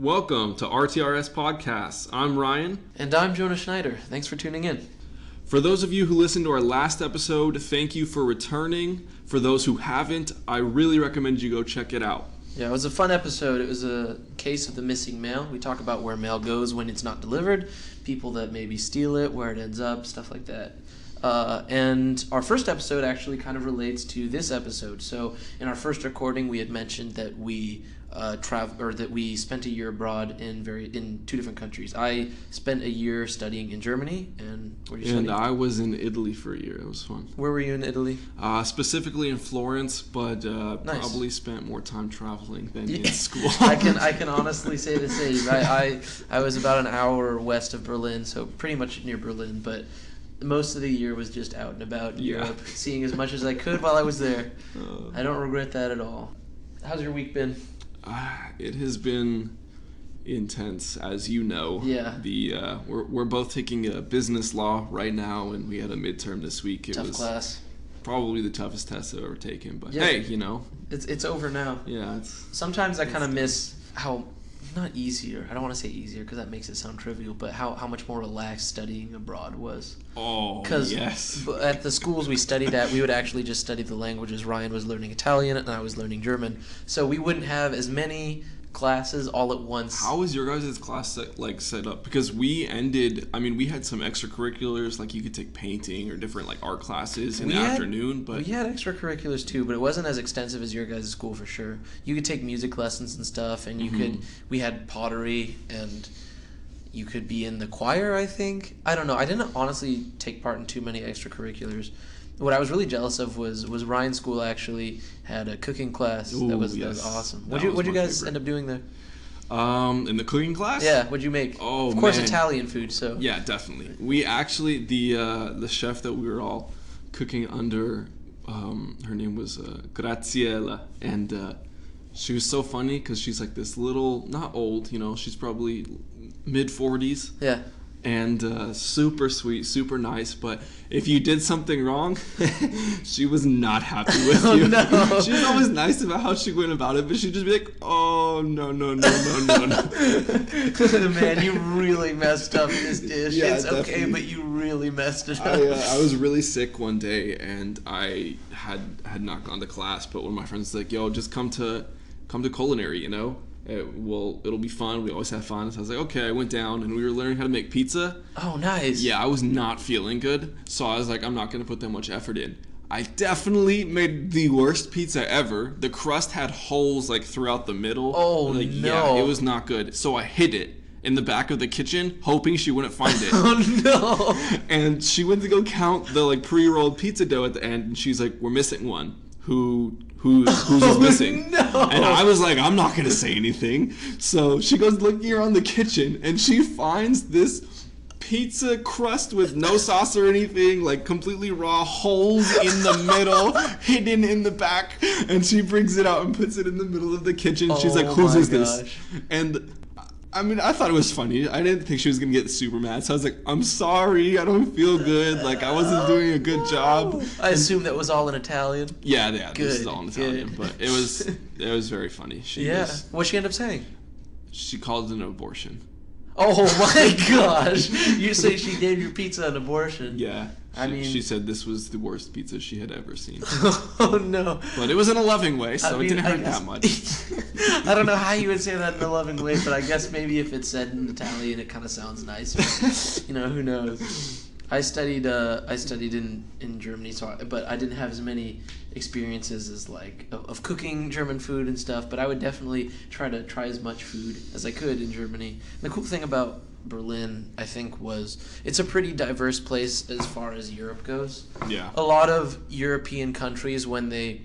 Welcome to RTRS Podcasts. I'm Ryan. And I'm Jonah Schneider. Thanks for tuning in. For those of you who listened to our last episode, thank you for returning. For those who haven't, I really recommend you go check it out. Yeah, it was a fun episode. It was a case of the missing mail. We talk about where mail goes when it's not delivered, people that maybe steal it, where it ends up, stuff like that. Uh, and our first episode actually kind of relates to this episode. So, in our first recording, we had mentioned that we uh, travel or that we spent a year abroad in very in two different countries. I spent a year studying in Germany, and where you And study? I was in Italy for a year. It was fun. where were you in Italy? Uh, specifically in Florence, but uh, Nice. probably spent more time traveling than in school. I can I can honestly say the same. I, I I was about an hour west of Berlin, so pretty much near Berlin, but most of the year was just out and about in Yeah. Europe, seeing as much as I could while I was there. Uh, I don't regret that at all. How's your week been? Ah, it has been intense, as you know. Yeah. The uh, we're we're both taking a business law right now, and we had a midterm this week. It Tough was class. probably the toughest test I've ever taken. But Yeah. hey, you know, It's it's over now. yeah, it's Sometimes I kind of miss how not easier. I don't want to say easier because that makes it sound trivial, but how how much more relaxed studying abroad was. oh Because yes. at the schools we studied at, we would actually just study the languages. Ryan was learning Italian and I was learning German. So we wouldn't have as many classes all at once. How was your guys' class set, like set up? Because we ended. I mean, we had some extracurriculars, like you could take painting or different like art classes in We the had- afternoon. But we had extracurriculars too, but it wasn't as extensive as your guys' school for sure. You could take music lessons and stuff, and you mm-hmm. could. We had pottery, and you could be in the choir. I think I don't know. I didn't honestly take part in too many extracurriculars. What I was really jealous of was was Ryan's school actually had a cooking class that Ooh, was that was yes. awesome. That What you was what you guys favorite. end up doing there? um, in the cooking class. Yeah, what'd you make? Oh, of course man. Italian food. So Yeah, definitely. We actually the uh, the chef that we were all cooking under. Um, her name was uh, Graziella, and uh, she was so funny because she's like this little, not old, you know, she's probably mid forties, yeah. And uh, super sweet, super nice. But if you did something wrong, she was not happy with Oh, you. no. She was always nice about how she went about it, but she'd just be like, "Oh no, no, no, no, no, no." Man, you really messed up this dish. Yeah, it's okay, but you really messed it up. I, uh, I was really sick one day and I had had not gone to class, but one of my friends was like, "Yo, just come to come to culinary, you know? It, well, it'll be fun. We always have fun." So I was like, "Okay." I went down and we were learning how to make pizza. oh, nice. Yeah, I was not feeling good, so I was like, "I'm not gonna put that much effort in." I definitely made the worst pizza ever. The crust had holes like throughout the middle. Oh, like, no. Yeah, it was not good. So I hid it in the back of the kitchen, hoping she wouldn't find it. Oh no. And she went to go count the like pre-rolled pizza dough at the end, and she's like, "We're missing one. Who who's who's Oh, missing?" no. And I was like, "I'm not gonna say anything." So she goes looking around the kitchen, and she finds this pizza crust with no sauce or anything, like completely raw, holes in the middle, hidden in the back, and she brings it out and puts it in the middle of the kitchen. She's like, Oh "Whose my is this?" And I mean, I thought it was funny. I didn't think she was gonna get super mad, so I was like, "I'm sorry, I don't feel good. Like I wasn't doing a good job." I assume that was all in Italian. Yeah, yeah, this is all in good. Italian, but it was it was very funny. She Yeah. was, What'd she end up saying? she called it an abortion. Oh my gosh. You say she gave your pizza an abortion. Yeah, I she, mean- she said this was the worst pizza she had ever seen, oh no. but it was in a loving way, so I it didn't I hurt guess- that much. I don't know how you would say that in a loving way, but I guess maybe if it's said in Italian, it kind of sounds nicer. you know, who knows? I studied. Uh, I studied in in Germany, so I, but I didn't have as many experiences as like of, of cooking German food and stuff. But I would definitely try to try as much food as I could in Germany. And the cool thing about Berlin, I think, was it's a pretty diverse place as far as Europe goes Yeah, a lot of European countries when they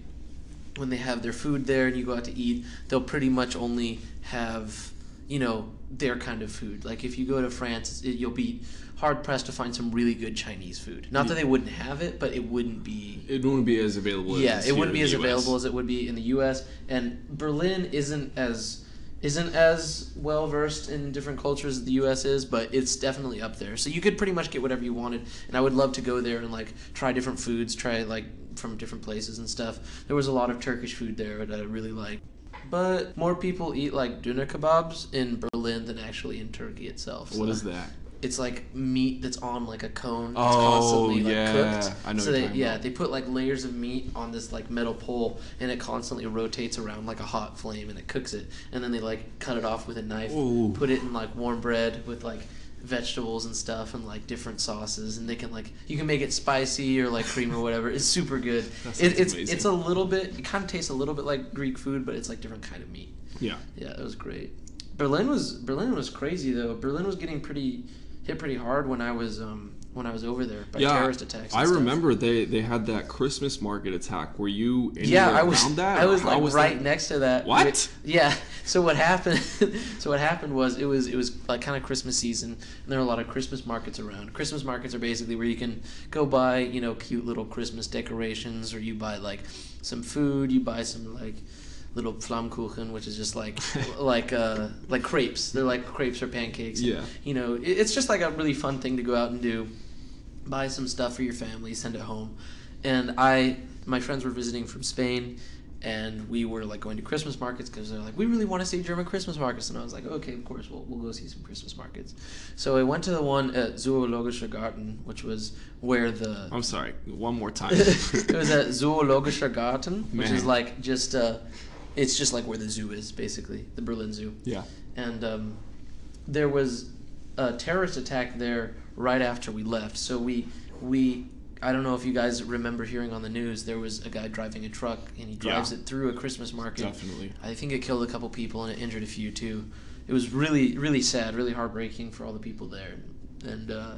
when they have their food there and you go out to eat, they'll pretty much only have you know their kind of food. Like if you go to France, it, you'll be hard pressed to find some really good Chinese food. Not that they wouldn't have it, but it wouldn't be. it wouldn't be as available. Yeah, as it wouldn't be as here in the US. available as it would be in the U.S. And Berlin isn't as isn't as well versed in different cultures as the U.S. is, but it's definitely up there. So you could pretty much get whatever you wanted. And I would love to go there and like try different foods, try like from different places and stuff. There was a lot of Turkish food there that I really liked. but more people eat like doner kebabs in Berlin than actually in Turkey itself. What So is that? It's like meat that's on like a cone. It's Oh, constantly like yeah. cooked. I know So they yeah about. they put like layers of meat on this like metal pole and it constantly rotates around like a hot flame and it cooks it and then they like cut it off with a knife, Ooh. put it in like warm bread with like vegetables and stuff and like different sauces and they can like you can make it spicy or like cream or whatever. It's super good. It, it's amazing. it's a little bit it kind of tastes a little bit like Greek food but it's like different kind of meat. Yeah. Yeah, it was great. Berlin was Berlin was crazy though. Berlin was getting pretty hit pretty hard when I was um when I was over there by yeah, terrorist attacks. I stuff. remember they they had that Christmas market attack. Were you Yeah, I was. around that? I was like was right that? next to that. What? Yeah. So what happened? so what happened was it was it was like kind of Christmas season, and there were a lot of Christmas markets around. Christmas markets are basically where you can go buy you know cute little Christmas decorations, or you buy like some food, you buy some like little Flammkuchen, which is just like like uh like crepes. They're like crepes or pancakes. and, Yeah. You know, it, it's just like a really fun thing to go out and do. Buy some stuff for your family, send it home. And I, my friends were visiting from Spain, and we were like going to Christmas markets because they're like, we really want to see German Christmas markets. And I was like, okay, of course, we'll, we'll go see some Christmas markets. So I went to the one at Zoologischer Garten, which was where the I'm sorry. One more time. it was at Zoologischer Garten, which is like just uh, it's just like where the zoo is, basically the Berlin Zoo. yeah. And um, there was a terrorist attack there right after we left. So we we I don't know if you guys remember hearing on the news there was a guy driving a truck and he drives Yeah. it through a Christmas market. Definitely. I think it killed a couple people and it injured a few too. It was really, really sad, really heartbreaking for all the people there. And uh,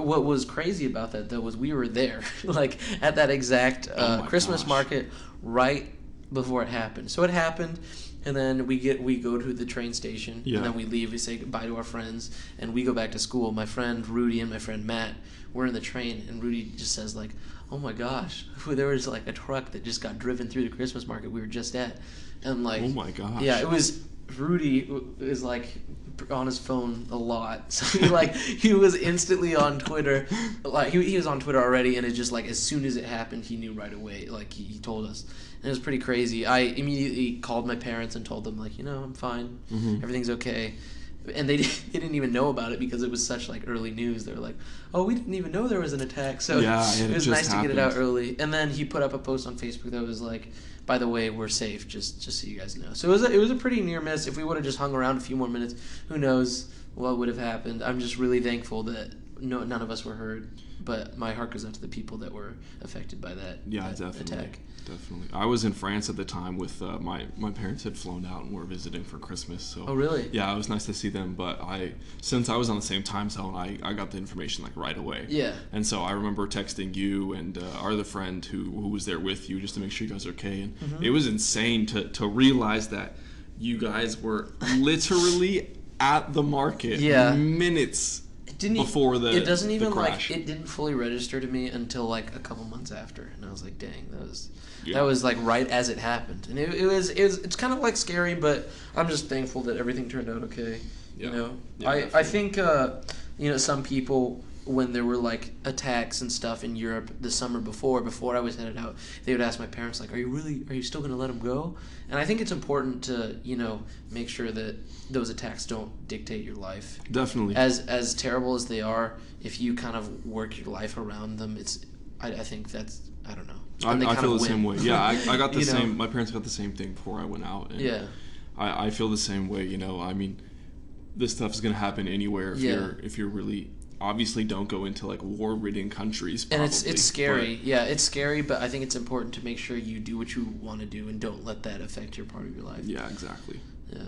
what was crazy about that though was we were there, like at that exact uh, Oh Christmas gosh. market right before it happened. So it happened, and then we get we go to the train station, Yeah. and then we leave. We say goodbye to our friends, and we go back to school. My friend Rudy and my friend Matt were in the train, and Rudy just says like, "Oh my gosh, there was like a truck that just got driven through the Christmas market we were just at," and like, Oh my gosh. yeah, it was Rudy is like on his phone a lot. So he like he was instantly on Twitter. Like he, he was on Twitter already and it just like as soon as it happened he knew right away. Like he, he told us. And it was pretty crazy. I immediately called my parents and told them like, you know, I'm fine. Mhm. Everything's okay. And they, they didn't even know about it because it was such like early news. They were like, "Oh, we didn't even know there was an attack." So Yeah, it it was nice to get it out early. And then he put up a post on Facebook that was like, "By the way, we're safe. Just just so you guys know." So it was a, it was a pretty near miss. If we would have just hung around a few more minutes, who knows what would have happened? I'm just really thankful that no none of us were hurt. But my heart goes out to the people that were affected by that, Yeah, that definitely. attack. Definitely. I was in France at the time with uh, my my parents had flown out and were visiting for Christmas. So Oh, really? yeah, it was nice to see them. But I since I was on the same time zone, I, I got the information like right away. Yeah. And so I remember texting you and uh, our other friend who, who was there with you just to make sure you guys are okay. And Mm-hmm. it was insane to, to realize that you guys were literally at the market Yeah. minutes didn't before the it doesn't even like it didn't fully register to me until like a couple months after and i was like dang that was Yeah. that was like right as it happened and it, it was it was it's kind of like scary but i'm just thankful that everything turned out okay Yeah. you know Yeah, i i think uh you know some people when there were like attacks and stuff in Europe the summer before, before I was headed out, they would ask my parents like, "Are you really? Are you still going to let them go?" And I think it's important to you know make sure that those attacks don't dictate your life Definitely. as as terrible as they are, if you kind of work your life around them, it's I, I think that's I don't know. I, And they I kind feel the same way. win. Yeah, I, I got the You know? same. My parents got the same thing before I went out. And Yeah, I, I feel the same way. You know, I mean, this stuff is gonna happen anywhere if Yeah. you're if you're really obviously don't go into like war-ridden countries. and it's it's scary. Yeah, it's scary, but I think it's important to make sure you do what you want to do and don't let that affect your part of your life. yeah, exactly. Yeah.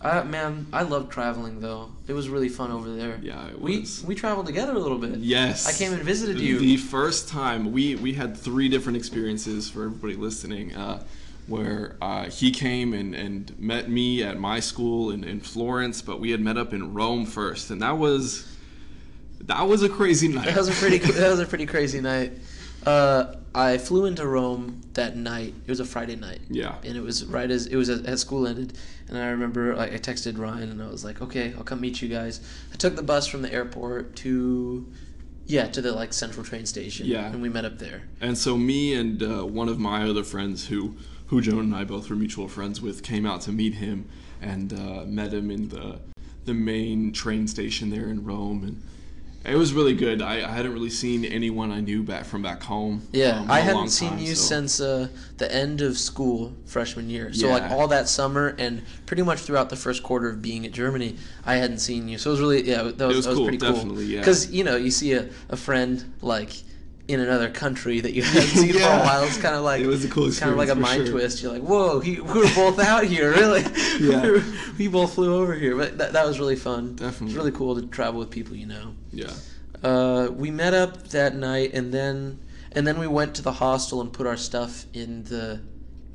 I, man, I love traveling though. It was really fun over there. Yeah, it We was. we traveled together a little bit. Yes. I came and visited you. The first time we we had three different experiences for everybody listening. Uh, where uh, he came and, and met me at my school in, in Florence, but we had met up in Rome first, and that was that was a crazy night. That was a pretty that was a pretty crazy night. Uh, I flew into Rome that night. It was a Friday night. yeah. and it was right as it was as, school ended and i remember like, i texted ryan and i was like okay i'll come meet you guys i took the bus from the airport to yeah to the like central train station Yeah. and we met up there And so me and uh, one of my other friends who who Joan and I both were mutual friends with, came out to meet him and uh, met him in the the main train station there in Rome, and it was really good. I, I hadn't really seen anyone I knew back from back home. Yeah, um, I hadn't seen time, you so- since uh, the end of school freshman year. So like all that summer and pretty much throughout the first quarter of being at Germany, I hadn't seen you. So it was really yeah, that was, was that was cool, pretty cool. definitely, yeah. Because you know you see a, a friend like in another country that you hadn't seen for a while. It's kind of like It was a cool kind of like a mind sure. twist. You're like, whoa, he, we were both out here, really. Yeah. we both flew over here, but that, that was really fun. Definitely, It's really cool to travel with people you know. Yeah. Uh, we met up that night, and then and then we went to the hostel and put our stuff in the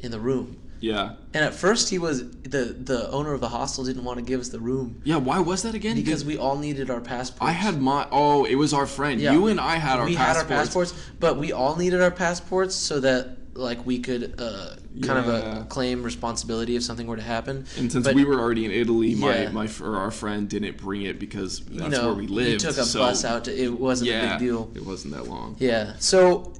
in the room. Yeah. And at first, he was the the owner of the hostel didn't want to give us the room Yeah. Why was that again? because Did- we all needed our passports. I had my. Oh, it was our friend. Yeah. You and I had our we passports. had our passports, but we all needed our passports so that like we could uh, kind of a claim responsibility if something were to happen. And since But, we were already in Italy, my Yeah. my or our friend didn't bring it because that's you know, where we lived. he took a so, bus out. To, it wasn't yeah, a big deal. It wasn't that long. Yeah. So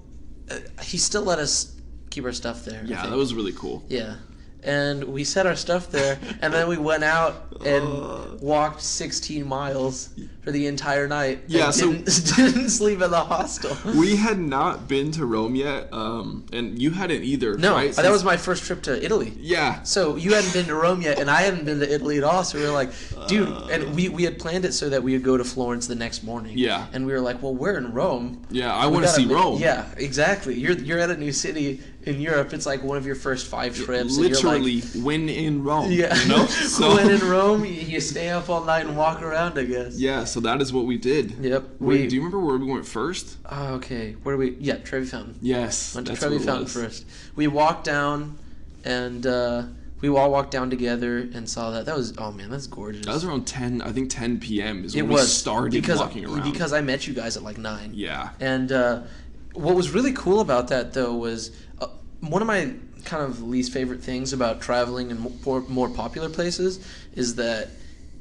uh, he still let us keep our stuff there. Yeah, that was really cool. Yeah. And we set our stuff there, and then we went out and Uh. walked 16 miles for the entire night. Yeah, so- didn't, didn't sleep at the hostel. We had not been to Rome yet, um, and you hadn't either. no, right? that was my first trip to Italy. Yeah. So you hadn't been to Rome yet, and I hadn't been to Italy at all. So we were like, dude, and we, we had planned it so that we would go to Florence the next morning. Yeah. And we were like, well, we're in Rome. Yeah, I want to see Rome. Yeah, exactly. You're you're at a new city in Europe. It's like one of your first five trips. you're like- Literally, when in Rome. Yeah. You know? So, when in Rome, you, stay up all night and walk around, I guess. yeah, so that is what we did. Yep. Wait, We, do you remember where we went first? oh, okay. Where do we? Yeah, Trevi Fountain. Yes. Went to Trevi Fountain was. first. We walked down, and uh, we all walked down together and saw that. That was oh man, that's gorgeous. That was around 10, I think 10 p.m. is it when was we started because walking around. because I met you guys at like nine. yeah. And uh, what was really cool about that, though, was uh, one of my kind of least favorite things about traveling in more, more popular places is that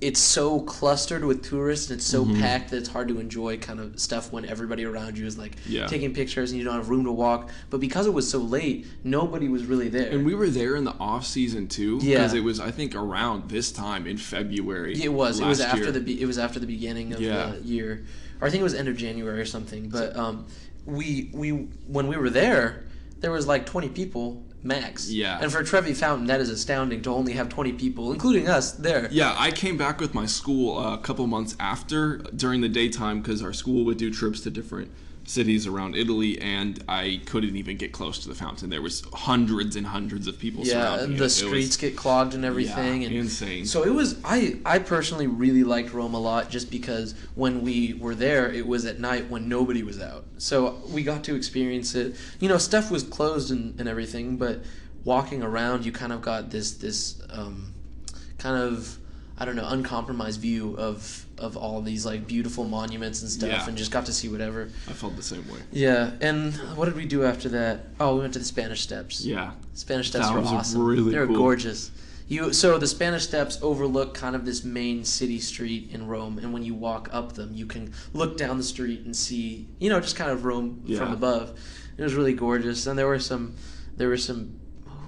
it's so clustered with tourists and it's so Mm-hmm. packed that it's hard to enjoy kind of stuff when everybody around you is like Yeah. taking pictures and you don't have room to walk. But because it was so late, nobody was really there. And we were there in the off season too, Yeah. because it was I think around this time in February. it was. It was after year. the be- it was after the beginning of Yeah. the year, or I think it was end of January or something. But um, we we when we were there, there was like twenty people max. Yeah. And for Trevi Fountain, that is astounding to only have twenty people, including us, there. Yeah, I came back with my school uh, a couple months after during the daytime because our school would do trips to different cities around Italy, and I couldn't even get close to the fountain. There was hundreds and hundreds of people Yeah, surrounding and it. the It was- streets get clogged and everything, yeah, and insane. So it was. I I personally really liked Rome a lot, just because when we were there, it was at night when nobody was out. So we got to experience it. You know, stuff was closed and, and everything, but walking around, you kind of got this this um, kind of I don't know uncompromised view of of all these like beautiful monuments and stuff, Yeah. and just got to see whatever. I felt the same way. Yeah, and what did we do after that? Oh, we went to the Spanish Steps. Yeah, Spanish Steps That were awesome. really they were cool. gorgeous. You so the Spanish Steps overlook kind of this main city street in Rome, and when you walk up them, you can look down the street and see, you know, just kind of Rome from above. It was really gorgeous, and there were some, there were some.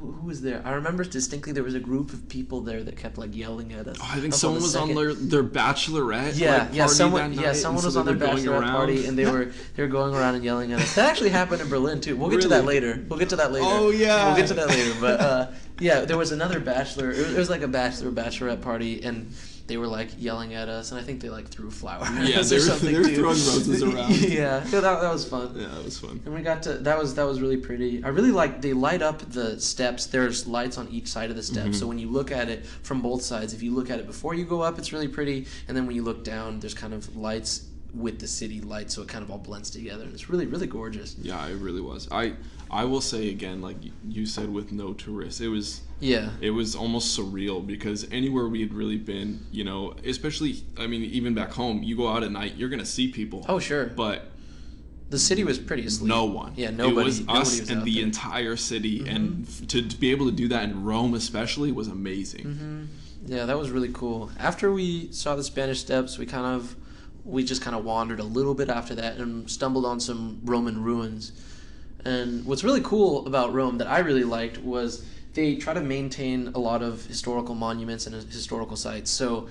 Who, who was there? I remember distinctly there was a group of people there that kept like yelling at us. oh, I think someone was on their their bachelorette. yeah, like, yeah, party someone, yeah, someone and was so on their bachelorette around. party, and they were they were going around and yelling at us. That actually happened in Berlin too. We'll get to that later. We'll get to that later. Oh, yeah. we'll get to that later. But uh, yeah, there was another bachelor. It was, it was like a bachelor bachelorette party, and they were like yelling at us, and I think they like threw flowers. Yeah, they were- they were throwing roses around. yeah, that, that was fun. Yeah, that was fun. And we got to that was that was really pretty. I really like they light up the steps. There's lights on each side of the steps, Mm-hmm. so when you look at it from both sides, if you look at it before you go up, it's really pretty, and then when you look down, there's kind of lights with the city lights, so it kind of all blends together, and it's really really gorgeous. Yeah, it really was. I I will say again, like you said, with no tourists, it was Yeah, it was almost surreal because anywhere we had really been, you know, especially I mean, even back home, you go out at night, you're gonna see people. oh sure, But the city was pretty asleep. no one. Yeah, nobody. It was nobody us was and the there. Mm-hmm. entire city, and f- to, to be able to do that in Rome, especially, was amazing. Mm-hmm. Yeah, that was really cool. After we saw the Spanish Steps, we kind of we just kind of wandered a little bit after that and stumbled on some Roman ruins. And what's really cool about Rome that I really liked was they try to maintain a lot of historical monuments and historical sites. So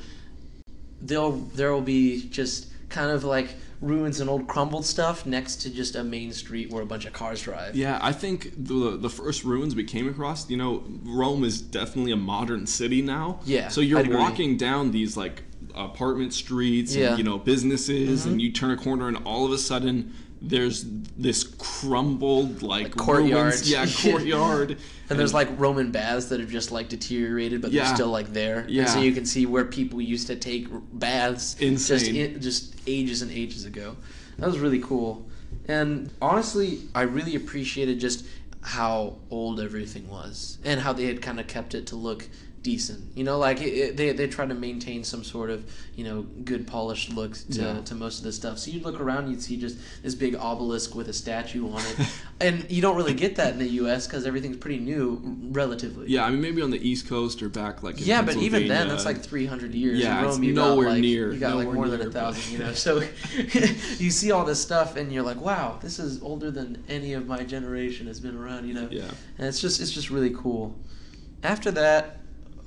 they'll there will be just kind of like ruins and old crumbled stuff next to just a main street where a bunch of cars drive. Yeah, I think the the first ruins we came across, you know, Rome is definitely a modern city now. Yeah, So you're walking down these like apartment streets Yeah. Mm-hmm. and you know businesses and you turn a corner and all of a sudden there's this crumbled like, courtyard. ruins- yeah, courtyard. And there's like Roman baths that have just like deteriorated, but Yeah. they're still like there. Yeah. And so you can see where people used to take baths just Insane. in, just ages and ages ago. That was really cool. And honestly, I really appreciated just how old everything was and how they had kind of kept it to look decent. You know, like it, it, they they tried to maintain some sort of you know good polished look to, Yeah. to most of the stuff. So you'd look around, you'd see just this big obelisk with a statue on it, and you don't really get that in the U.S. because everything's pretty new, relatively. yeah, I mean maybe on the East Coast or back like in Yeah, but even then, that's like 300 years. Yeah, in it's Rome, you nowhere got like, near- You got like more than near, a but- thousand, you know. So you see all this stuff, and you're like, "Wow, this is older than any of my generation has been around," you know. Yeah. And it's just it's just really cool. After that,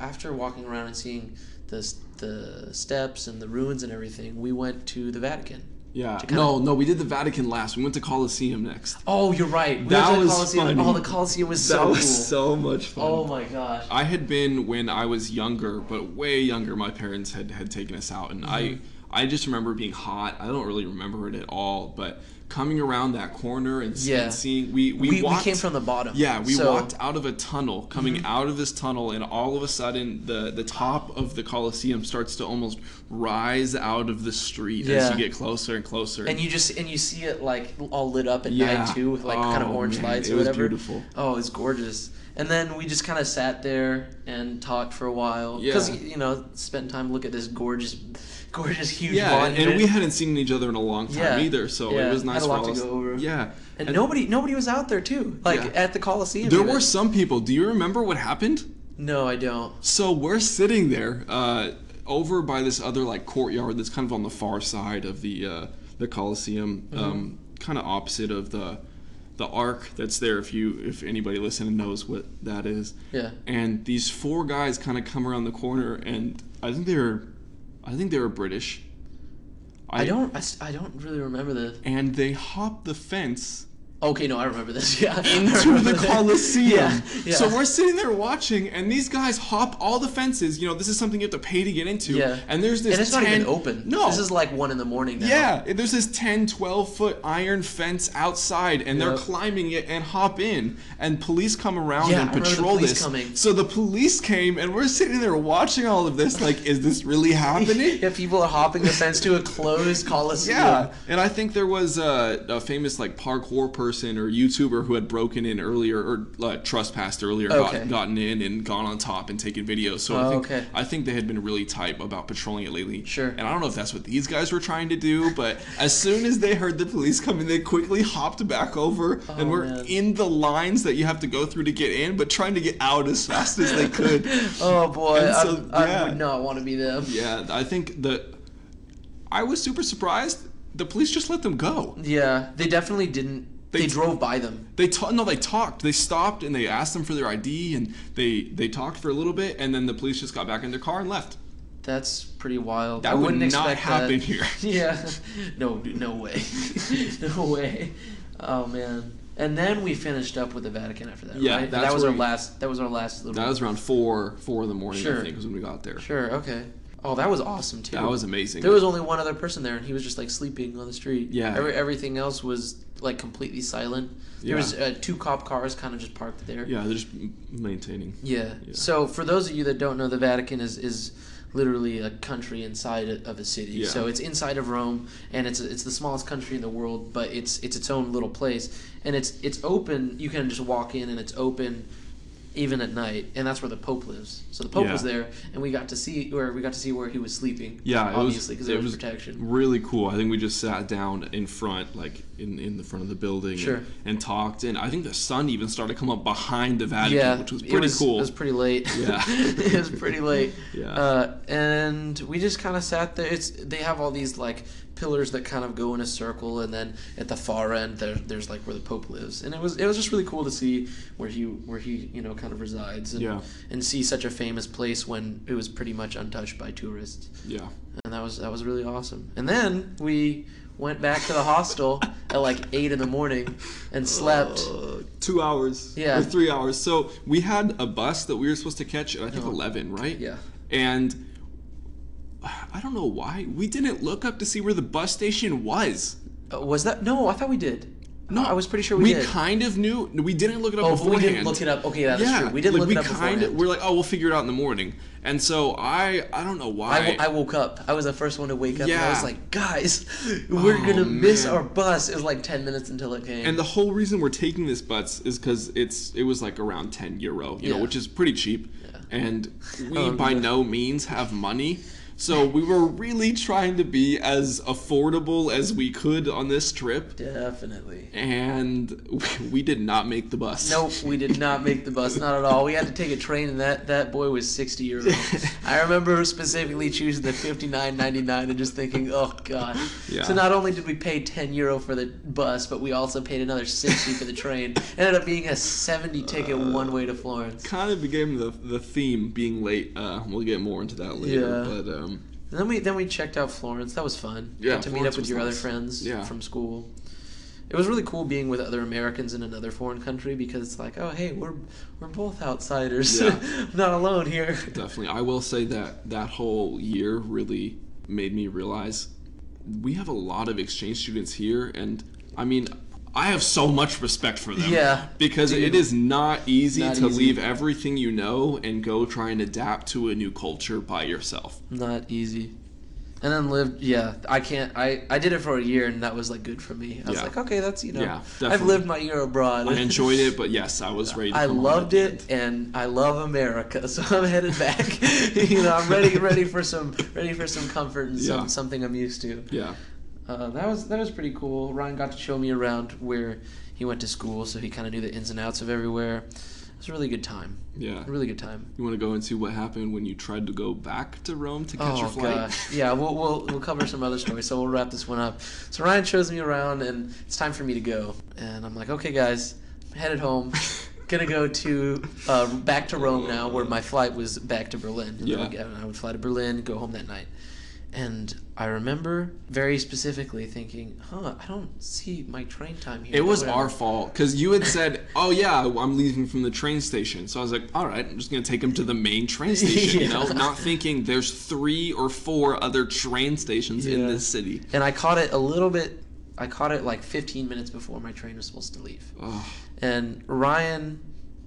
after walking around and seeing the the steps and the ruins and everything, we went to the Vatican. Yeah. to kinda- No, no, we did the Vatican last. We went to Colosseum next. Oh, you're right. We That went to the was Colosseum. funny. Oh, the Colosseum was so that was cool. so much fun. oh my gosh. I had been when I was younger, but way younger. My parents had had taken us out, and I Mm-hmm. I just remember being hot. I don't really remember it at all, but coming around that corner and, Yeah. and seeing we we, we, we came from the bottom. yeah we so- Mm-hmm. walked out of a tunnel coming out of this tunnel and all of a sudden the the top of the coliseum starts to almost rise out of the street as you get closer and closer And you just and you see it like all lit up at Yeah. night too with like kind of Oh, orange man, lights it or was whatever. beautiful. Oh, it's gorgeous. And then we just kind of sat there and talked for a while because Yeah. you know spent time look at this gorgeous, gorgeous huge yeah and, monument. and we hadn't seen each other in a long time Yeah. either so Yeah. it was Had nice a lot for to go over. yeah And nobody nobody was out there too, like Yeah. at the Coliseum. there even. were some people do you remember what happened No, I don't. So we're sitting there uh, over by this other like courtyard that's kind of on the far side of the uh, the Coliseum, Mm-hmm. um, kind of opposite of the the arc that's there. If you if anybody listening knows what that is, Yeah. and these four guys kind of come around the corner, and I think they're I think they were British. I, don't. I, I don't really remember this. And they hop the fence Okay, no, I remember this. Yeah, into the. Coliseum. Yeah, yeah. So we're sitting there watching, and these guys hop all the fences. You know, this is something you have to pay to get into. Yeah. And there's this and it's 10, not even open. No. this is like one in the morning now. yeah, there's this 10, 12 foot iron fence outside, and they're climbing it and hop in. And police come around Yeah, and I remember the patrol police this. coming. So the police came, and we're sitting there watching all of this. Like, is this really happening? Yeah, people are hopping the fence to a closed coliseum. Yeah, and I think there was a, a famous like parkour person or YouTuber who had broken in earlier or uh, trespassed earlier, Okay. got, gotten in and gone on top and taken videos. So I Oh, think okay. I think they had been really tight about patrolling it lately. Sure. And I don't know if that's what these guys were trying to do, but as soon as they heard the police coming, they quickly hopped back over and Oh, were man. in the lines that you have to go through to get in, but trying to get out as fast as they could. Oh boy, And I, so, I would not want to be them. Yeah, I think the. I was super surprised. The police just let them go. Yeah, they definitely didn't. They, They- drove by them. They ta- no, they talked. They stopped and they asked them for their ID and they they talked for a little bit and then the police just got back in their car and left. That's pretty wild. That I would wouldn't expect happen that. here. Yeah, no, no way, no way. Oh man. And then we finished up with the Vatican after that. Yeah, right? That was our we- last. That was our last little. That was around four four in the morning. Sure. I think was when we got there. sure. Okay. Oh, that was awesome too. That was amazing. There was only one other person there, and he was just like sleeping on the street. Yeah. Every, everything else was like completely silent. There Yeah. was uh, two cop cars kind of just parked there. yeah, they're just maintaining. Yeah. Yeah. So for those of you that don't know, the Vatican is is literally a country inside of a city. Yeah. So it's inside of Rome, and it's it's the smallest country in the world, but it's it's its own little place, and it's it's open. You can just walk in, and it's open. Even at night, and that's where the Pope lives. So the Pope Yeah. was there, and we got to see where we got to see where he was sleeping. Yeah, obviously because it was protection. Really cool. I think we just sat down in front, like in, in the front of the building Sure. and, and talked. And I think the sun even started to come up behind the Vatican, yeah, which was it pretty was- cool. It was pretty late. Yeah. it was pretty late. Yeah. Uh, and we just kind of sat there. It's they have all these like pillars that kind of go in a circle, and then at the far end there, there's like where the Pope lives, and it was it was just really cool to see where he where he you know kind of resides, and Yeah. and see such a famous place when it was pretty much untouched by tourists, yeah. and that was that was really awesome. And then we went back to the hostel at like eight in the morning and slept. Uh, two hours. Yeah. Or three hours. So we had a bus that we were supposed to catch at I think Oh. eleven, right? Yeah. And I don't know why we didn't look up to see where the bus station was. Uh, was that no? I thought we did. No, I was pretty sure we, we did. kind of knew. We didn't look it up Oh, but we beforehand. didn't look it up. Okay, that's yeah, true. We didn't like, look we it up kinda, beforehand. We're like, oh, we'll figure it out in the morning. And so I, I don't know why. w- I woke up. I was the first one to wake up, and I was like, "Guys, we're Oh, gonna miss our bus." It was like ten minutes until it came. and the whole reason we're taking this bus is because it's it was like around 10 euro, you know, which is pretty cheap. Yeah. And we Um, by no means have money. So we were really trying to be as affordable as we could on this trip. Definitely. And we- we did not make the bus. Nope, we did not make the bus, not at all. We had to take a train, and that, that boy was sixty years old. I remember specifically choosing the fifty nine ninety nine and just thinking, "Oh God!" Yeah. So not only did we pay ten euro for the bus, but we also paid another sixty for the train. It Ended up being a seventy ticket Uh, one way to Florence. Kind of became the the theme being late. Uh, we'll get more into that later. Yeah. But um, And then we then we checked out Florence. That was fun. Yeah, Got to meet up with your other friends Yeah. from school. It was really cool being with other Americans in another foreign country because it's like, oh hey, we're we're both outsiders. Yeah. I'm not alone here. Definitely. I will say that that whole year really made me realize we have a lot of exchange students here and I mean I have so much respect for them. Yeah, Because dude. it is not easy Not to easy. leave everything you know and go try and adapt to a new culture by yourself. Not easy. And then lived, yeah. I can't. I I did it for a year, and that was like good for me. I was Yeah. like, okay, that's you know, Yeah, I've lived my year abroad. I enjoyed it, but yes, I was ready to I loved it, and I love America, so I'm headed back. you know, I'm ready, ready for some, ready for some comfort and some something I'm used to. Yeah. Uh, that was that was pretty cool. Ryan got to show me around where he went to school, so he kind of knew the ins and outs of everywhere. It was a really good time. Yeah. A really good time. You want to go into what happened when you tried to go back to Rome to catch oh your flight? gosh, yeah. We'll, we'll we'll cover some other stories, so we'll wrap this one up. So Ryan shows me around, and it's time for me to go. And I'm like, okay, guys, I'm headed home. Gonna go to uh, back to Rome now, where my flight was back to Berlin. And then Yeah. I would- and I would fly to Berlin, go home that night. And I remember very specifically thinking, "Huh, I don't see my train time here." It was whatever. our fault because you had said, "Oh yeah, I'm leaving from the train station." So I was like, "All right, I'm just gonna take him to the main train station." You know, not thinking there's three or four other train stations in this city. And I caught it a little bit. I caught it like 15 minutes before my train was supposed to leave. Oh, And Ryan,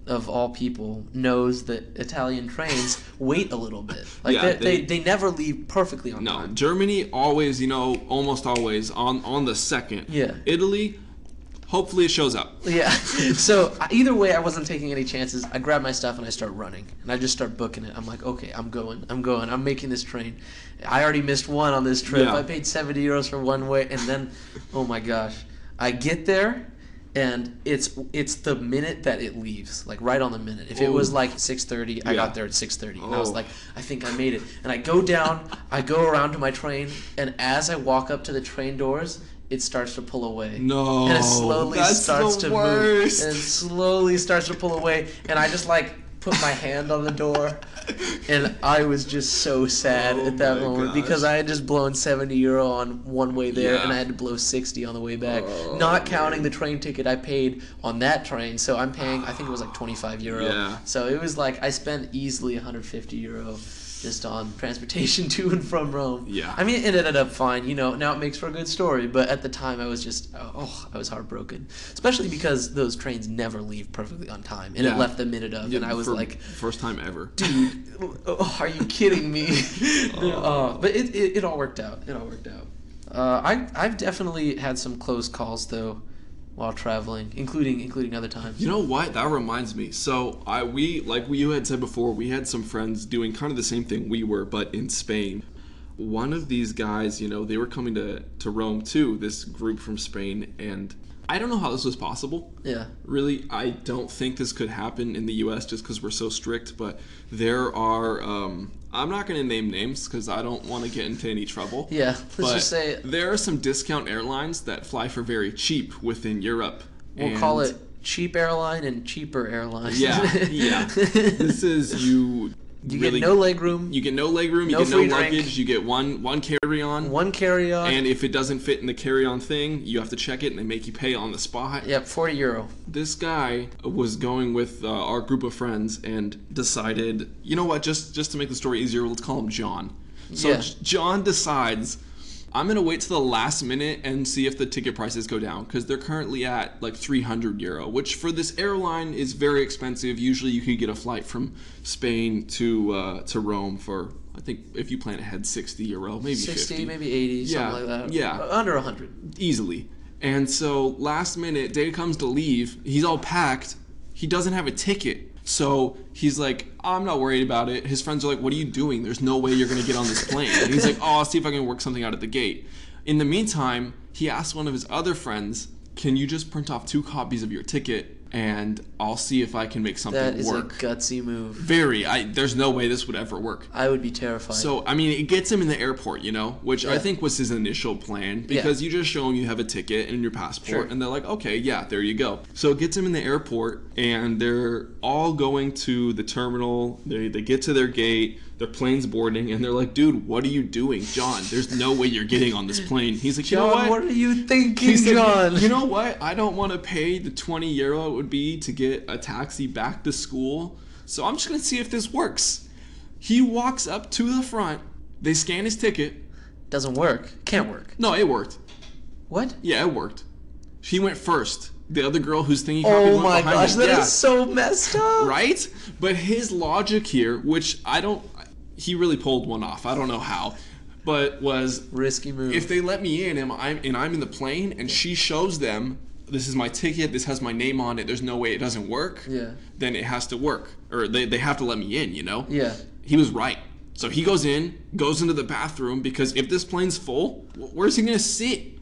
of all people, knows that Italian trains wait a little bit. Like Yeah, they, they, they- never leave perfectly on no, time. Germany always, you know, almost always on on the second. Yeah. Italy, hopefully it shows up. Yeah. so either way, I wasn't taking any chances. I grab my stuff and I start running, and I just start booking it. I'm like, okay, I'm going, I'm going, I'm making this train. I already missed one on this trip. Yeah. I paid 70 euros for one way, and then, oh my gosh, I get there. And it's it's the minute that it leaves, like right on the minute. If it was oh. like six thirty, I Yeah. got there at six thirty, and I was Oh. like, I think I made it. And I go down, I go around to my train, and as I walk up to the train doors, it starts to pull away. No, And it slowly that's starts the to worst. move. And it slowly starts to pull away. And I just like put my hand on the door. And I was just so sad Oh at that moment gosh. because I had just blown 70 euro on one way there Yeah. and I had to blow 60 on the way back. Oh, Not counting the train ticket I paid on that train. So I'm paying, I think it was like 25 euro. Yeah. So it was like I spent easily 150 euro just on transportation to and from Rome. Yeah. I mean, it ended up fine. You know, now it makes for a good story. But at the time, I was just, oh, I was heartbroken. Especially because those trains never leave perfectly on time, and Yeah. it left the minute of, Yeah, and I was like, first time ever. dude, oh, are you kidding me? oh, but it, it, it all worked out. It all worked out. Uh, I I've definitely had some close calls though, while traveling, including including other times. You know what? That reminds me. So I we like you had said before, we had some friends doing kind of the same thing we were, but in Spain. one of these guys, you know, they were coming to to Rome too. This group from Spain, and I don't know how this was possible. Yeah. Really, I don't think this could happen in the U.S. just because we're so strict. But there are. Um, I'm not going to name names because I don't want to get into any trouble. Yeah. Let's but just say there are some discount airlines that fly for very cheap within Europe. we'll call it cheap airline and cheaper airline. Yeah, yeah. this is you. You really, get no leg room, You get no leg room. You no get no drink. luggage. You get one one carry on. one carry on. And if it doesn't fit in the carry on thing, you have to check it and they make you pay on the spot. Yep, 40 euro. This guy was going with uh, our group of friends and decided, you know what, just just to make the story easier, let's call him John. So Yeah. John decides I'm gonna wait to the last minute and see if the ticket prices go down because they're currently at like 300 euro, which for this airline is very expensive. Usually, you could get a flight from Spain to uh, to Rome for I think if you plan ahead 60 euro, maybe 60, 50 maybe 80, Yeah, something like that. yeah. Uh, Under 100. easily. And so last minute, day comes to leave. He's all packed. He doesn't have a ticket. So he's like, I'm not worried about it. His friends are like, What are you doing? There's no way you're gonna get on this plane. And he's like, Oh, I'll see if I can work something out at the gate. In the meantime, he asks one of his other friends, Can you just print off two copies of your ticket and I'll see if I can make something work. That is work. a gutsy move. Very. I there's no way this would ever work. I would be terrified. So I mean, it gets him in the airport, you know, which I think was his initial plan because you just show him you have a ticket and your passport, Sure. and they're like, okay, yeah, there you go. So it gets him in the airport, and they're all going to the terminal. They they get to their gate. Their plane's boarding, and they're like, dude, what are you doing, John? There's no way you're getting on this plane. He's like, you John, know what? what are you thinking, said, John? You know what? I don't want to pay the 20 euro it would be to get a taxi back to school. So I'm just going to see if this works. He walks up to the front. They scan his ticket. Doesn't work. Can't work. No, it worked. What? Yeah, it worked. He went first. The other girl who's thinking Oh my gosh, him. that is Yeah. so messed up. right? But his logic here, which I don't, he really pulled one off. I don't know how, but was Risky move. if they let me in and I'm and I'm in the plane and she shows them this is my ticket, this has my name on it, there's no way it doesn't work, yeah. then it has to work. Or they, they have to let me in, you know? Yeah. He was right. So he goes in, goes into the bathroom because if this plane's full, where's he gonna sit?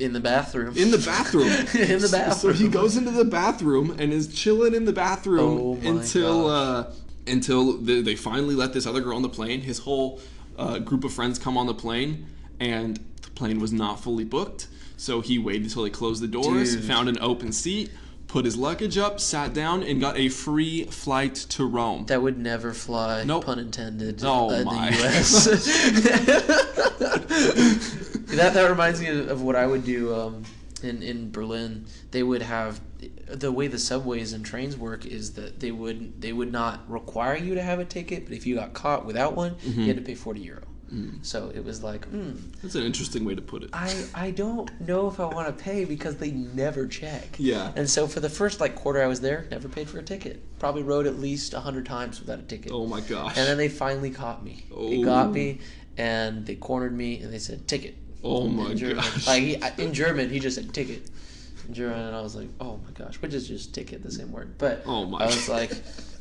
In the bathroom. In the bathroom. In the bathroom. So he goes into the bathroom and is chilling in the bathroom Oh until uh, until they, they finally let this other girl on the plane. His whole uh, group of friends come on the plane, and the plane was not fully booked. So he waited until they closed the doors, Dude. found an open seat, put his luggage up, sat down, and got a free flight to Rome. That would never fly. Nope. Pun intended. Oh uh, my. The U.S. that that reminds me of, of what I would do um, in in Berlin. They would have the way the subways and trains work is that they would they would not require you to have a ticket, but if you got caught without one, Mm-hmm. you had to pay forty euro. So it was like, hmm, That's an interesting way to put it. I I don't know if I want to pay because they never check. Yeah. And so for the first like quarter I was there, never paid for a ticket. Probably rode at least a hundred times without a ticket. Oh my gosh. And then they finally caught me. They Oh. got me, and they cornered me, and they said ticket. Oh my gosh. Like he, in German, he just said ticket. In German, and I was like, oh my gosh, which is just ticket, the same word. But Oh my I was like,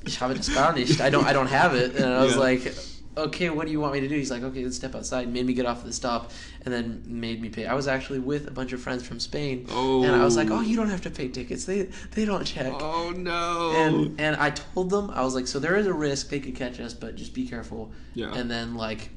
ich habe das gar nicht. I don't, I don't have it. And I was Yeah. like, okay, what do you want me to do? He's like, okay, let's step outside. Made me get off the stop, and then made me pay. I was actually with a bunch of friends from Spain, and I was like, Oh. oh, you don't have to pay tickets. They, they don't check. oh no. And and I told them I was like, so there is a risk they could catch us, but just be careful. Yeah. And then like,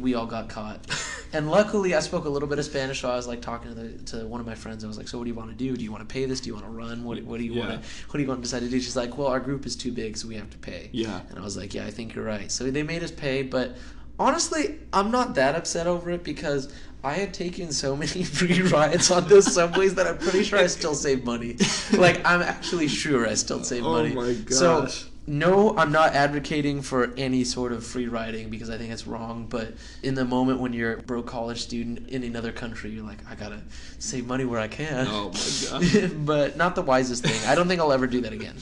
we all got caught. and luckily, I spoke a little bit of Spanish, so I was like talking to the, to one of my friends. I was like, so what do you want to do? Do you want to pay this? Do you want to run? What what do you Yeah. want to what do you want to decide to do? She's like, well, our group is too big, so we have to pay. yeah. And I was like, yeah, I think you're right. So they made us pay, but honestly, I'm not that upset over it because I had taken so many free rides on those subways that I'm pretty sure I still save money. Like I'm actually sure I still save money. Oh money. my So gosh. No, I'm not advocating for any sort of free riding because I think it's wrong. But in the moment when you're a broke college student in another country, you're like, I gotta save money where I can. Oh my gosh. but not the wisest thing. I don't think I'll ever do that again.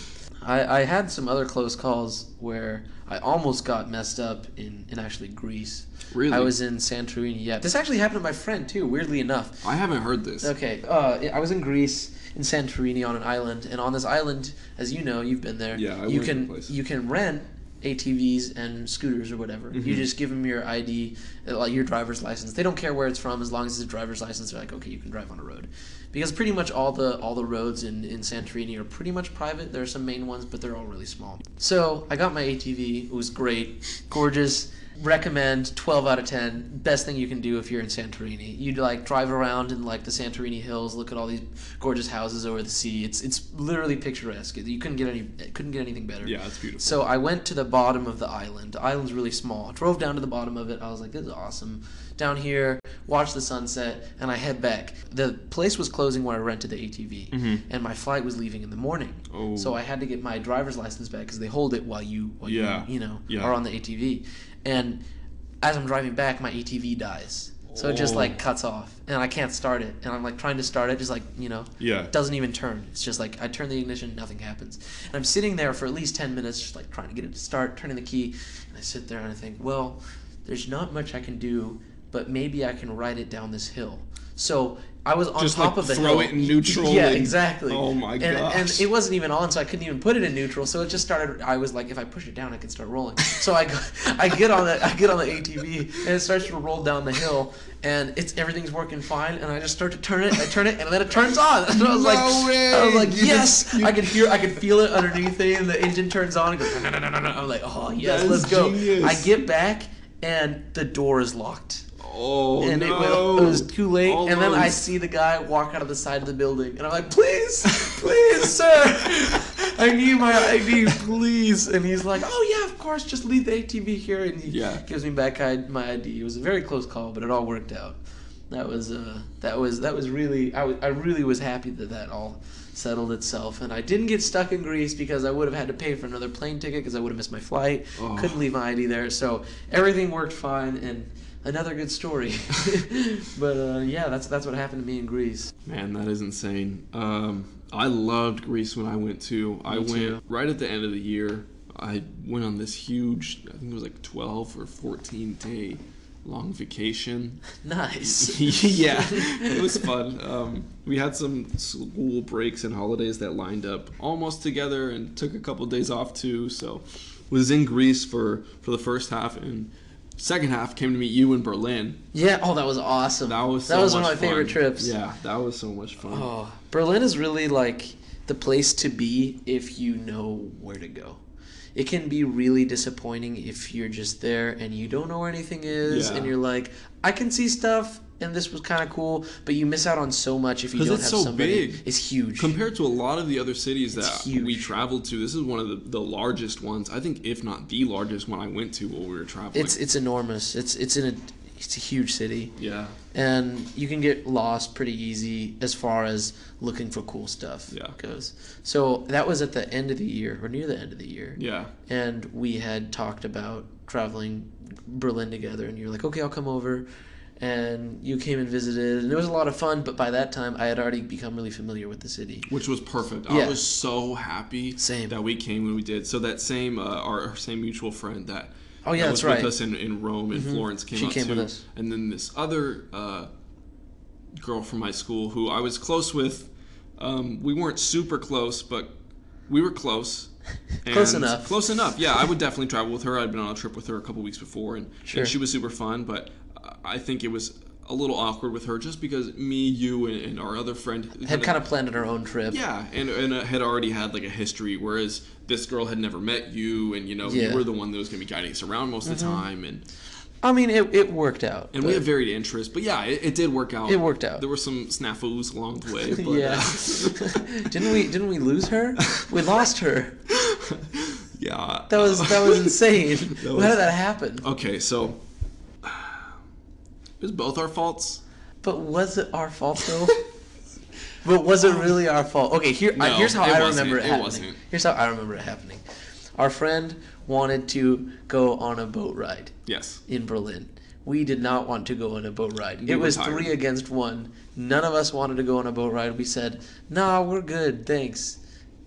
I, I had some other close calls where I almost got messed up in, in actually Greece. Really? I was in Santorini. Yeah, this actually happened to my friend too. Weirdly enough. I haven't heard this. Okay, uh, I was in Greece in Santorini on an island, and on this island, as you know, you've been there. Yeah, I you went to the can you can rent ATVs and scooters or whatever. Mm-hmm. You just give them your ID, uh, like your driver's license. They don't care where it's from as long as it's a driver's license. They're like, okay, you can drive on a road, because pretty much all the all the roads in in Santorini are pretty much private. There are some main ones, but they're all really small. So I got my ATV. It was great, gorgeous. Recommend 12 out of 10. Best thing you can do if you're in Santorini. You'd like drive around in like the Santorini hills, look at all these gorgeous houses over the sea. It's it's literally picturesque. You couldn't get any couldn't get anything better. Yeah, it's beautiful. So I went to the bottom of the island. The island's really small. I drove down to the bottom of it. I was like, this is awesome. Down here, watch the sunset, and I head back. The place was closing where I rented the ATV, and my flight was leaving in the morning. Mm-hmm. Oh. So I had to get my driver's license back because they hold it while you while Yeah. you you know Yeah. are on the ATV. And as I'm driving back, my ATV dies. So it just like cuts off, and I can't start it. And I'm like trying to start it, just like you know, Yeah. doesn't even turn. It's just like I turn the ignition, nothing happens. And I'm sitting there for at least 10 minutes, just like trying to get it to start, turning the key. And I sit there and I think, well, there's not much I can do, but maybe I can ride it down this hill. So I was on Just, top like, of the throw hill. it in neutral Yeah, and- exactly. Oh my and, And it wasn't even on, so I couldn't even put it in neutral. So it just started. I was like, if I push it down, I can start rolling. So I, I get on the, I get on the ATV, and it starts to roll down the hill, and it's everything's working fine. And I just start to turn it. I turn it, and then it turns on. And I was like, way! I was like, You yes. just- I could hear, I could feel it underneath me, and the engine turns on. And goes, no, no, no, no, no. I'm like, oh yes, let's go. genius. I get back, and the door is locked oh and no. it, was, it was too late. And then I see the guy walk out of the side of the building, and I'm like, "Please, please, sir, I need my ID, please." And he's like, "Oh yeah, of course, just leave the ATV here." And he Yeah. gives me back my ID. It was a very close call, but it all worked out. That was uh, that was that was really I was I really was happy that that all settled itself, and I didn't get stuck in Greece because I would have had to pay for another plane ticket because I would have missed my flight. Oh. Couldn't leave my ID there, so everything worked fine and. Another good story, but uh, yeah, that's that's what happened to me in Greece. Man, that is insane. Um, I loved Greece when I went to. I Me went too. right at the end of the year. I went on this huge, I think it was like 12 or 14 day long vacation. Nice. yeah, it was fun. Um, we had some school breaks and holidays that lined up almost together and took a couple days off too. So was in Greece for, for the first half and second half came to meet you in Berlin. Yeah. Oh, that was awesome. That was that so was one of my favorite trips. Yeah, that was so much fun. Oh, Berlin is really like the place to be if you know where to go. It can be really disappointing if you're just there and you don't know where anything is, Yeah. and you're like, I can see stuff, and this was kind of cool, but you miss out on so much if you don't it's have so somebody. big. It's huge. Compared to a lot of the other cities that huge. we traveled to, this is one of the, the largest ones. I think, if not the largest one I went to while we were traveling. it's it's enormous. It's it's in a it's a huge city. yeah, and you can get lost pretty easy as far as looking for cool stuff Yeah. goes. So that was at the end of the year or near the end of the year, yeah. and we had talked about traveling Berlin together, and you're like, "Okay, I'll come over." And you came and visited, and it was a lot of fun. But by that time, I had already become really familiar with the city. Which was perfect. Yeah. I was so happy Same. that we came when we did. So that same uh, our, same mutual friend that Oh, yeah, that that's was right. Mm-hmm. with us in, in Rome and Florence came She came too. with us. And then this other uh, girl from my school who I was close with. Um, we weren't super close, but we were close. Close And- enough. Close enough. Yeah, I would definitely travel with her. I'd been on a trip with her a couple weeks before, and, Sure. and she was super fun. But I think it was a little awkward with her just because me, you, and, and our other friend Had kind of planned our own trip. yeah, and and uh, had already had like a history, whereas this girl had never met you, and you know Yeah. you were the one that was going to be guiding us around most of the time, and I mean, it, it worked out. and we have varied interests. But yeah, it, it did work out. It worked out. There were some snafus along the way. But, yeah. uh, didn't we? Didn't we lose her? We lost her. yeah. That was that was insane. How was- did that happen? okay. So was both our faults. But was it our fault though? but was it really our fault? Okay, here I No, here's how I remember it It happening. wasn't. Here's how I remember it happening. Our friend wanted to go on a boat ride Yes. in Berlin. We did not want to go on a boat ride. We it was tired. three against one. None of us wanted to go on a boat ride. We said, "Nah, we're good, thanks."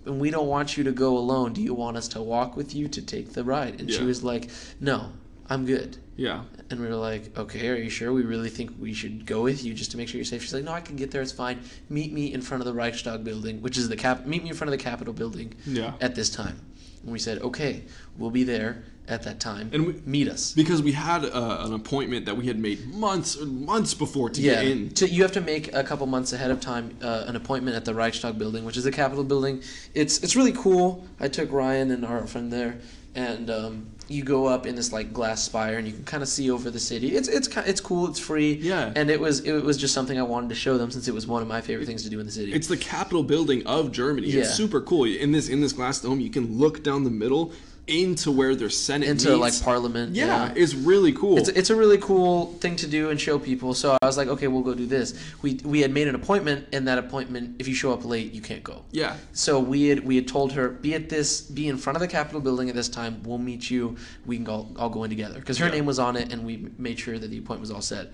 And we don't want you to go alone. Do you want us to walk with you to take the ride? And she was like, "No, I'm good." Yeah. And we were like, okay, are you sure? We really think we should go with you just to make sure you're safe. She's like, no, I can get there. It's fine. Meet me in front of the Reichstag building, which is the cap. Meet me in front of the Capitol building Yeah. at this time. and we said, okay, we'll be there at that time. And we- meet us. because we had uh, an appointment that we had made months and months before to Yeah, get in. to, you have to make a couple months ahead of time uh, an appointment at the Reichstag building, which is the Capitol building. It's it's really cool. I took Ryan and our friend there, and um, you go up in this like glass spire, and you can kind of see over the city. It's it's it's cool. It's free. Yeah. And it was it was just something I wanted to show them since it was one of my favorite things to do in the city. It's the capital building of Germany. Yeah. It's super cool. In this in this glass dome, you can look down the middle into where their Senate into meets. like Parliament. Yeah, it's really cool. It's, it's a really cool thing to do and show people. So I was like, okay, we'll go do this. We we had made an appointment, and that appointment, if you show up late, you can't go. yeah. So we had we had told her be at this be in front of the Capitol building at this time. We'll meet you. We can all, all go in together because her Yeah. name was on it, and we made sure that the appointment was all set.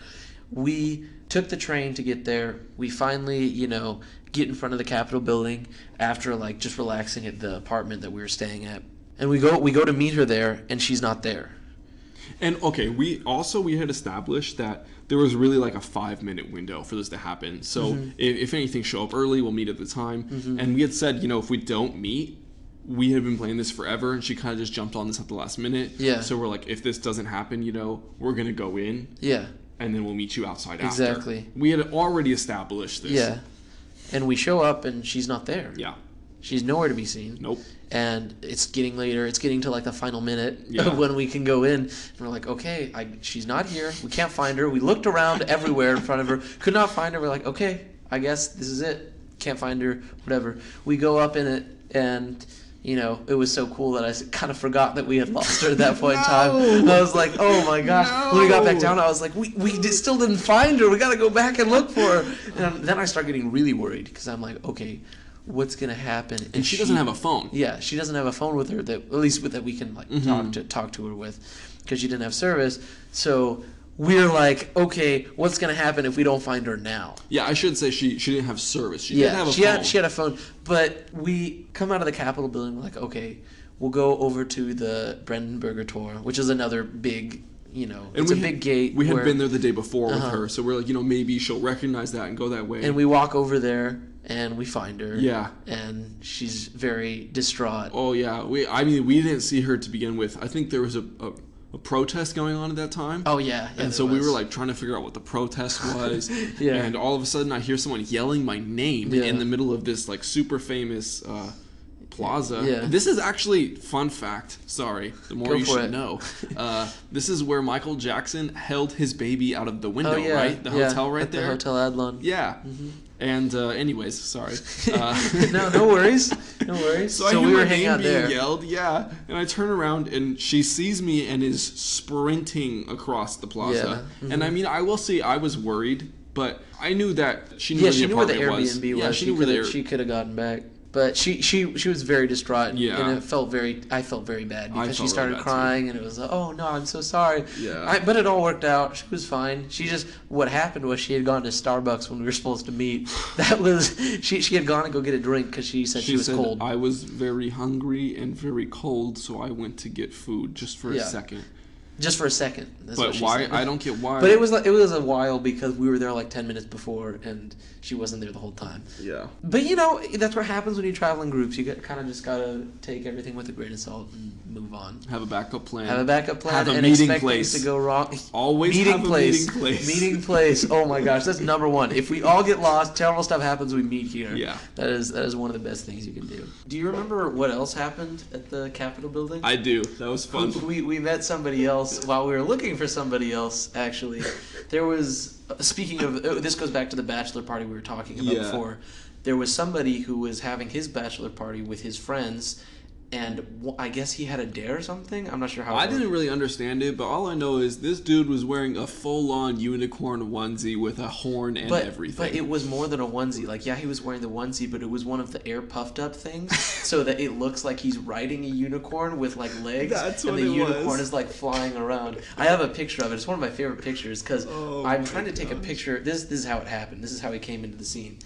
We took the train to get there. We finally, you know, get in front of the Capitol building after like just relaxing at the apartment that we were staying at, and we go we go to meet her there, and she's not there. And okay, we also we had established that there was really like a five minute window for this to happen. So Mm-hmm. if, if anything, show up early. We'll meet at the time. And we had said, you know, if we don't meet, we had been playing this forever, and she kind of just jumped on this at the last minute. Yeah. So we're like, if this doesn't happen, you know, we're gonna go in, Yeah. and then we'll meet you outside Exactly. after. We had already established this. Yeah. And we show up and she's not there. Yeah. She's nowhere to be seen. Nope. And it's getting later. It's getting to like the final minute Yeah. of when we can go in. And we're like, okay, I, she's not here. We can't find her. We looked around everywhere in front of her. Could not find her. We're like, okay, I guess this is it. Can't find her. Whatever. We go up in it and. You know, it was so cool that I kind of forgot that we had lost her at that point in time. No. I was like, "Oh my gosh!" When we got back down, I was like, "We we did, still didn't find her. We got to go back and look for her." And then I start getting really worried because I'm like, "Okay, what's gonna happen?" And she doesn't have a phone. Yeah, she doesn't have a phone with her that at least with that we can like Mm-hmm. talk to talk to her with because she didn't have service. So we're like, okay, what's gonna happen if we don't find her now? Yeah, I should say she she didn't have service. She yeah, didn't have a she phone. had she had a phone, but we come out of the Capitol building. We're like, okay, we'll go over to the Brandenburger Tor, which is another big, you know, And it's a had- big gate. We had where- been there the day before with Uh-huh. her, so we're like, you know, maybe she'll recognize that and go that way. and we walk over there and we find her. Yeah. and she's very distraught. Oh yeah, we. I mean, we didn't see her to begin with. I think there was a, a, a protest going on at that time. Oh yeah, yeah and so there we were like trying to figure out what the protest was. Yeah. And all of a sudden, I hear someone yelling my name Yeah. in the middle of this like super famous uh, plaza. Yeah. This is actually fun fact. Sorry, the more Go you should it. know. Uh, this is where Michael Jackson held his baby out of the window. oh yeah, right, the yeah, hotel right at there. the Hotel Adlon. Yeah. And uh, anyways, sorry. Uh, no, no worries, no worries. So, I hear we were hanging out being there. yelled, yeah, and I turn around and she sees me and is sprinting across the plaza. Yeah, And I mean, I will say I was worried, but I knew that she knew Yeah, where she the knew where the Airbnb was. Yeah, she knew where the she could have gotten back. But she, she she was very distraught. Yeah. And it felt very I felt very bad because she felt really started bad, too. crying and it was like, oh no, I'm so sorry. Yeah. I, but it all worked out. She was fine. She just what happened was she had gone to Starbucks when we were supposed to meet. That was she she had gone to go get a drink because she said she, She was said cold. I was very hungry and very cold, so I went to get food just for Yeah. a second. Just for a second. But why? said. I don't get why. But it was like it was a while because we were there like ten minutes before and she wasn't there the whole time. Yeah. But you know that's what happens when you travel in groups. You kind of just gotta take everything with a grain of salt and move on. Have a backup plan. Have a backup plan Have a and meeting expect place. things to go wrong. Always meeting place. meeting place. Meeting place. Oh my gosh, that's number one. If we all get lost, terrible stuff happens. We meet here. Yeah. That is that is one of the best things you can do. Do you remember what else happened at the Capitol building? I do. That was fun. We, we met somebody else while we were looking for somebody else. Actually, there was uh, speaking of oh, this goes back to the bachelor party we were talking about Yeah. before. There was somebody who was having his bachelor party with his friends, and I guess he had a dare or something. I'm not sure how. I didn't really understand it, but all I know is this dude was wearing a full-on unicorn onesie with a horn and but, everything. But it was more than a onesie. Like, yeah, he was wearing the onesie, but it was one of the air puffed up things, so that it looks like he's riding a unicorn with like legs, That's and the unicorn was. is like flying around. I have a picture of it. It's one of my favorite pictures because Oh I'm trying to take a picture. This this is how it happened. This is how he came into the scene.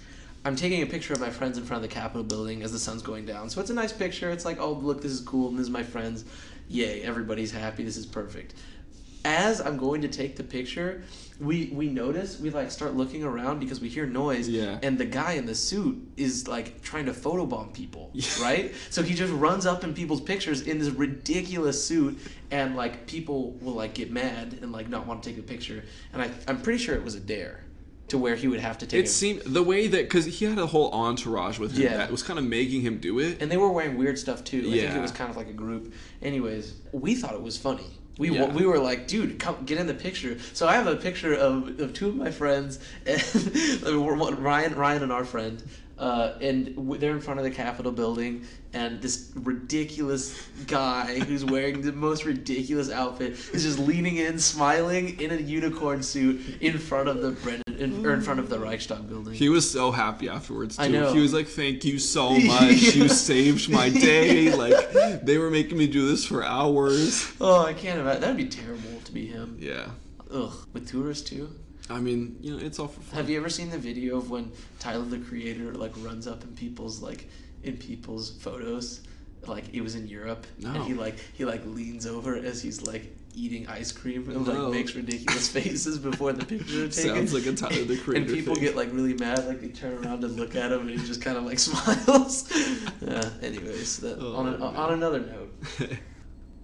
I'm taking a picture of my friends in front of the Capitol building as the sun's going down. So it's a nice picture. It's like, oh, look, this is cool, and this is my friends. Yay, everybody's happy. This is perfect. as I'm going to take the picture, we we notice we like start looking around because we hear noise. Yeah. And the guy in the suit is like trying to photobomb people, Yeah. right? So he just runs up in people's pictures in this ridiculous suit, and like people will like get mad and like not want to take the picture. And I I'm pretty sure it was a dare, to where he would have to take. It a- seemed the way that because he had a whole entourage with him Yeah. that was kind of making him do it. and they were wearing weird stuff too. I think it was kind of like a group. Anyways, we thought it was funny. We, Yeah. we were like, dude, come get in the picture. So I have a picture of, of two of my friends, and Ryan Ryan and our friend, uh, and w- they're in front of the Capitol building, and this ridiculous guy who's wearing the most ridiculous outfit is just leaning in, smiling in a unicorn suit in front of the Brennan, in, or in front of the Reichstag building. He was so happy afterwards too. I know. He was like, "Thank you so much. You saved my day. Like they were making me do this for hours." Oh, I can't imagine. That'd be terrible to be him. Yeah. Ugh, with tourists too. I mean, you know, it's all for fun. Have you ever seen the video of when Tyler the Creator like runs up in people's like in people's photos? Like it was in Europe, no. and he like he like leans over as he's like eating ice cream and No. like oh. makes ridiculous faces before the picture is taken. Sounds like a Tyler, the Creator. and people thing. get like really mad, like they turn around and look at him, and he just kind of like smiles. yeah. Anyways, that, Oh, on, a, on another note.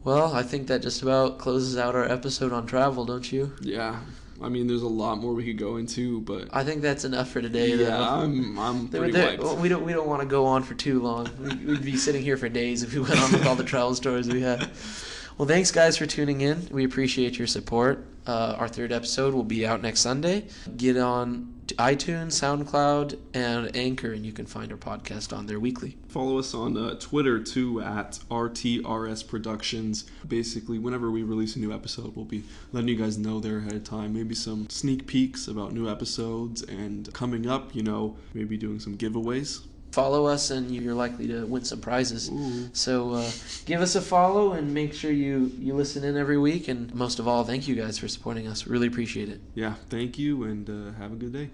Well, I think that just about closes out our episode on travel, don't you? yeah. I mean, there's a lot more we could go into, but I think that's enough for today. yeah, though. I'm I'm pretty there- wiped. we don't we don't want to go on for too long. We- We'd be sitting here for days if we went on with all the travel stories we had. Well, thanks guys for tuning in. We appreciate your support. Uh, our third episode will be out next Sunday. Get on iTunes, SoundCloud, and Anchor, and you can find our podcast on there weekly. Follow us on uh, Twitter too at RTRS Productions. Basically, whenever we release a new episode, we'll be letting you guys know there ahead of time. Maybe some sneak peeks about new episodes, and coming up, you know, maybe doing some giveaways. Follow us, and you're likely to win some prizes. Ooh. So uh, give us a follow, and make sure you you listen in every week. And most of all, thank you guys for supporting us. Really appreciate it. Yeah, thank you, and uh, have a good day.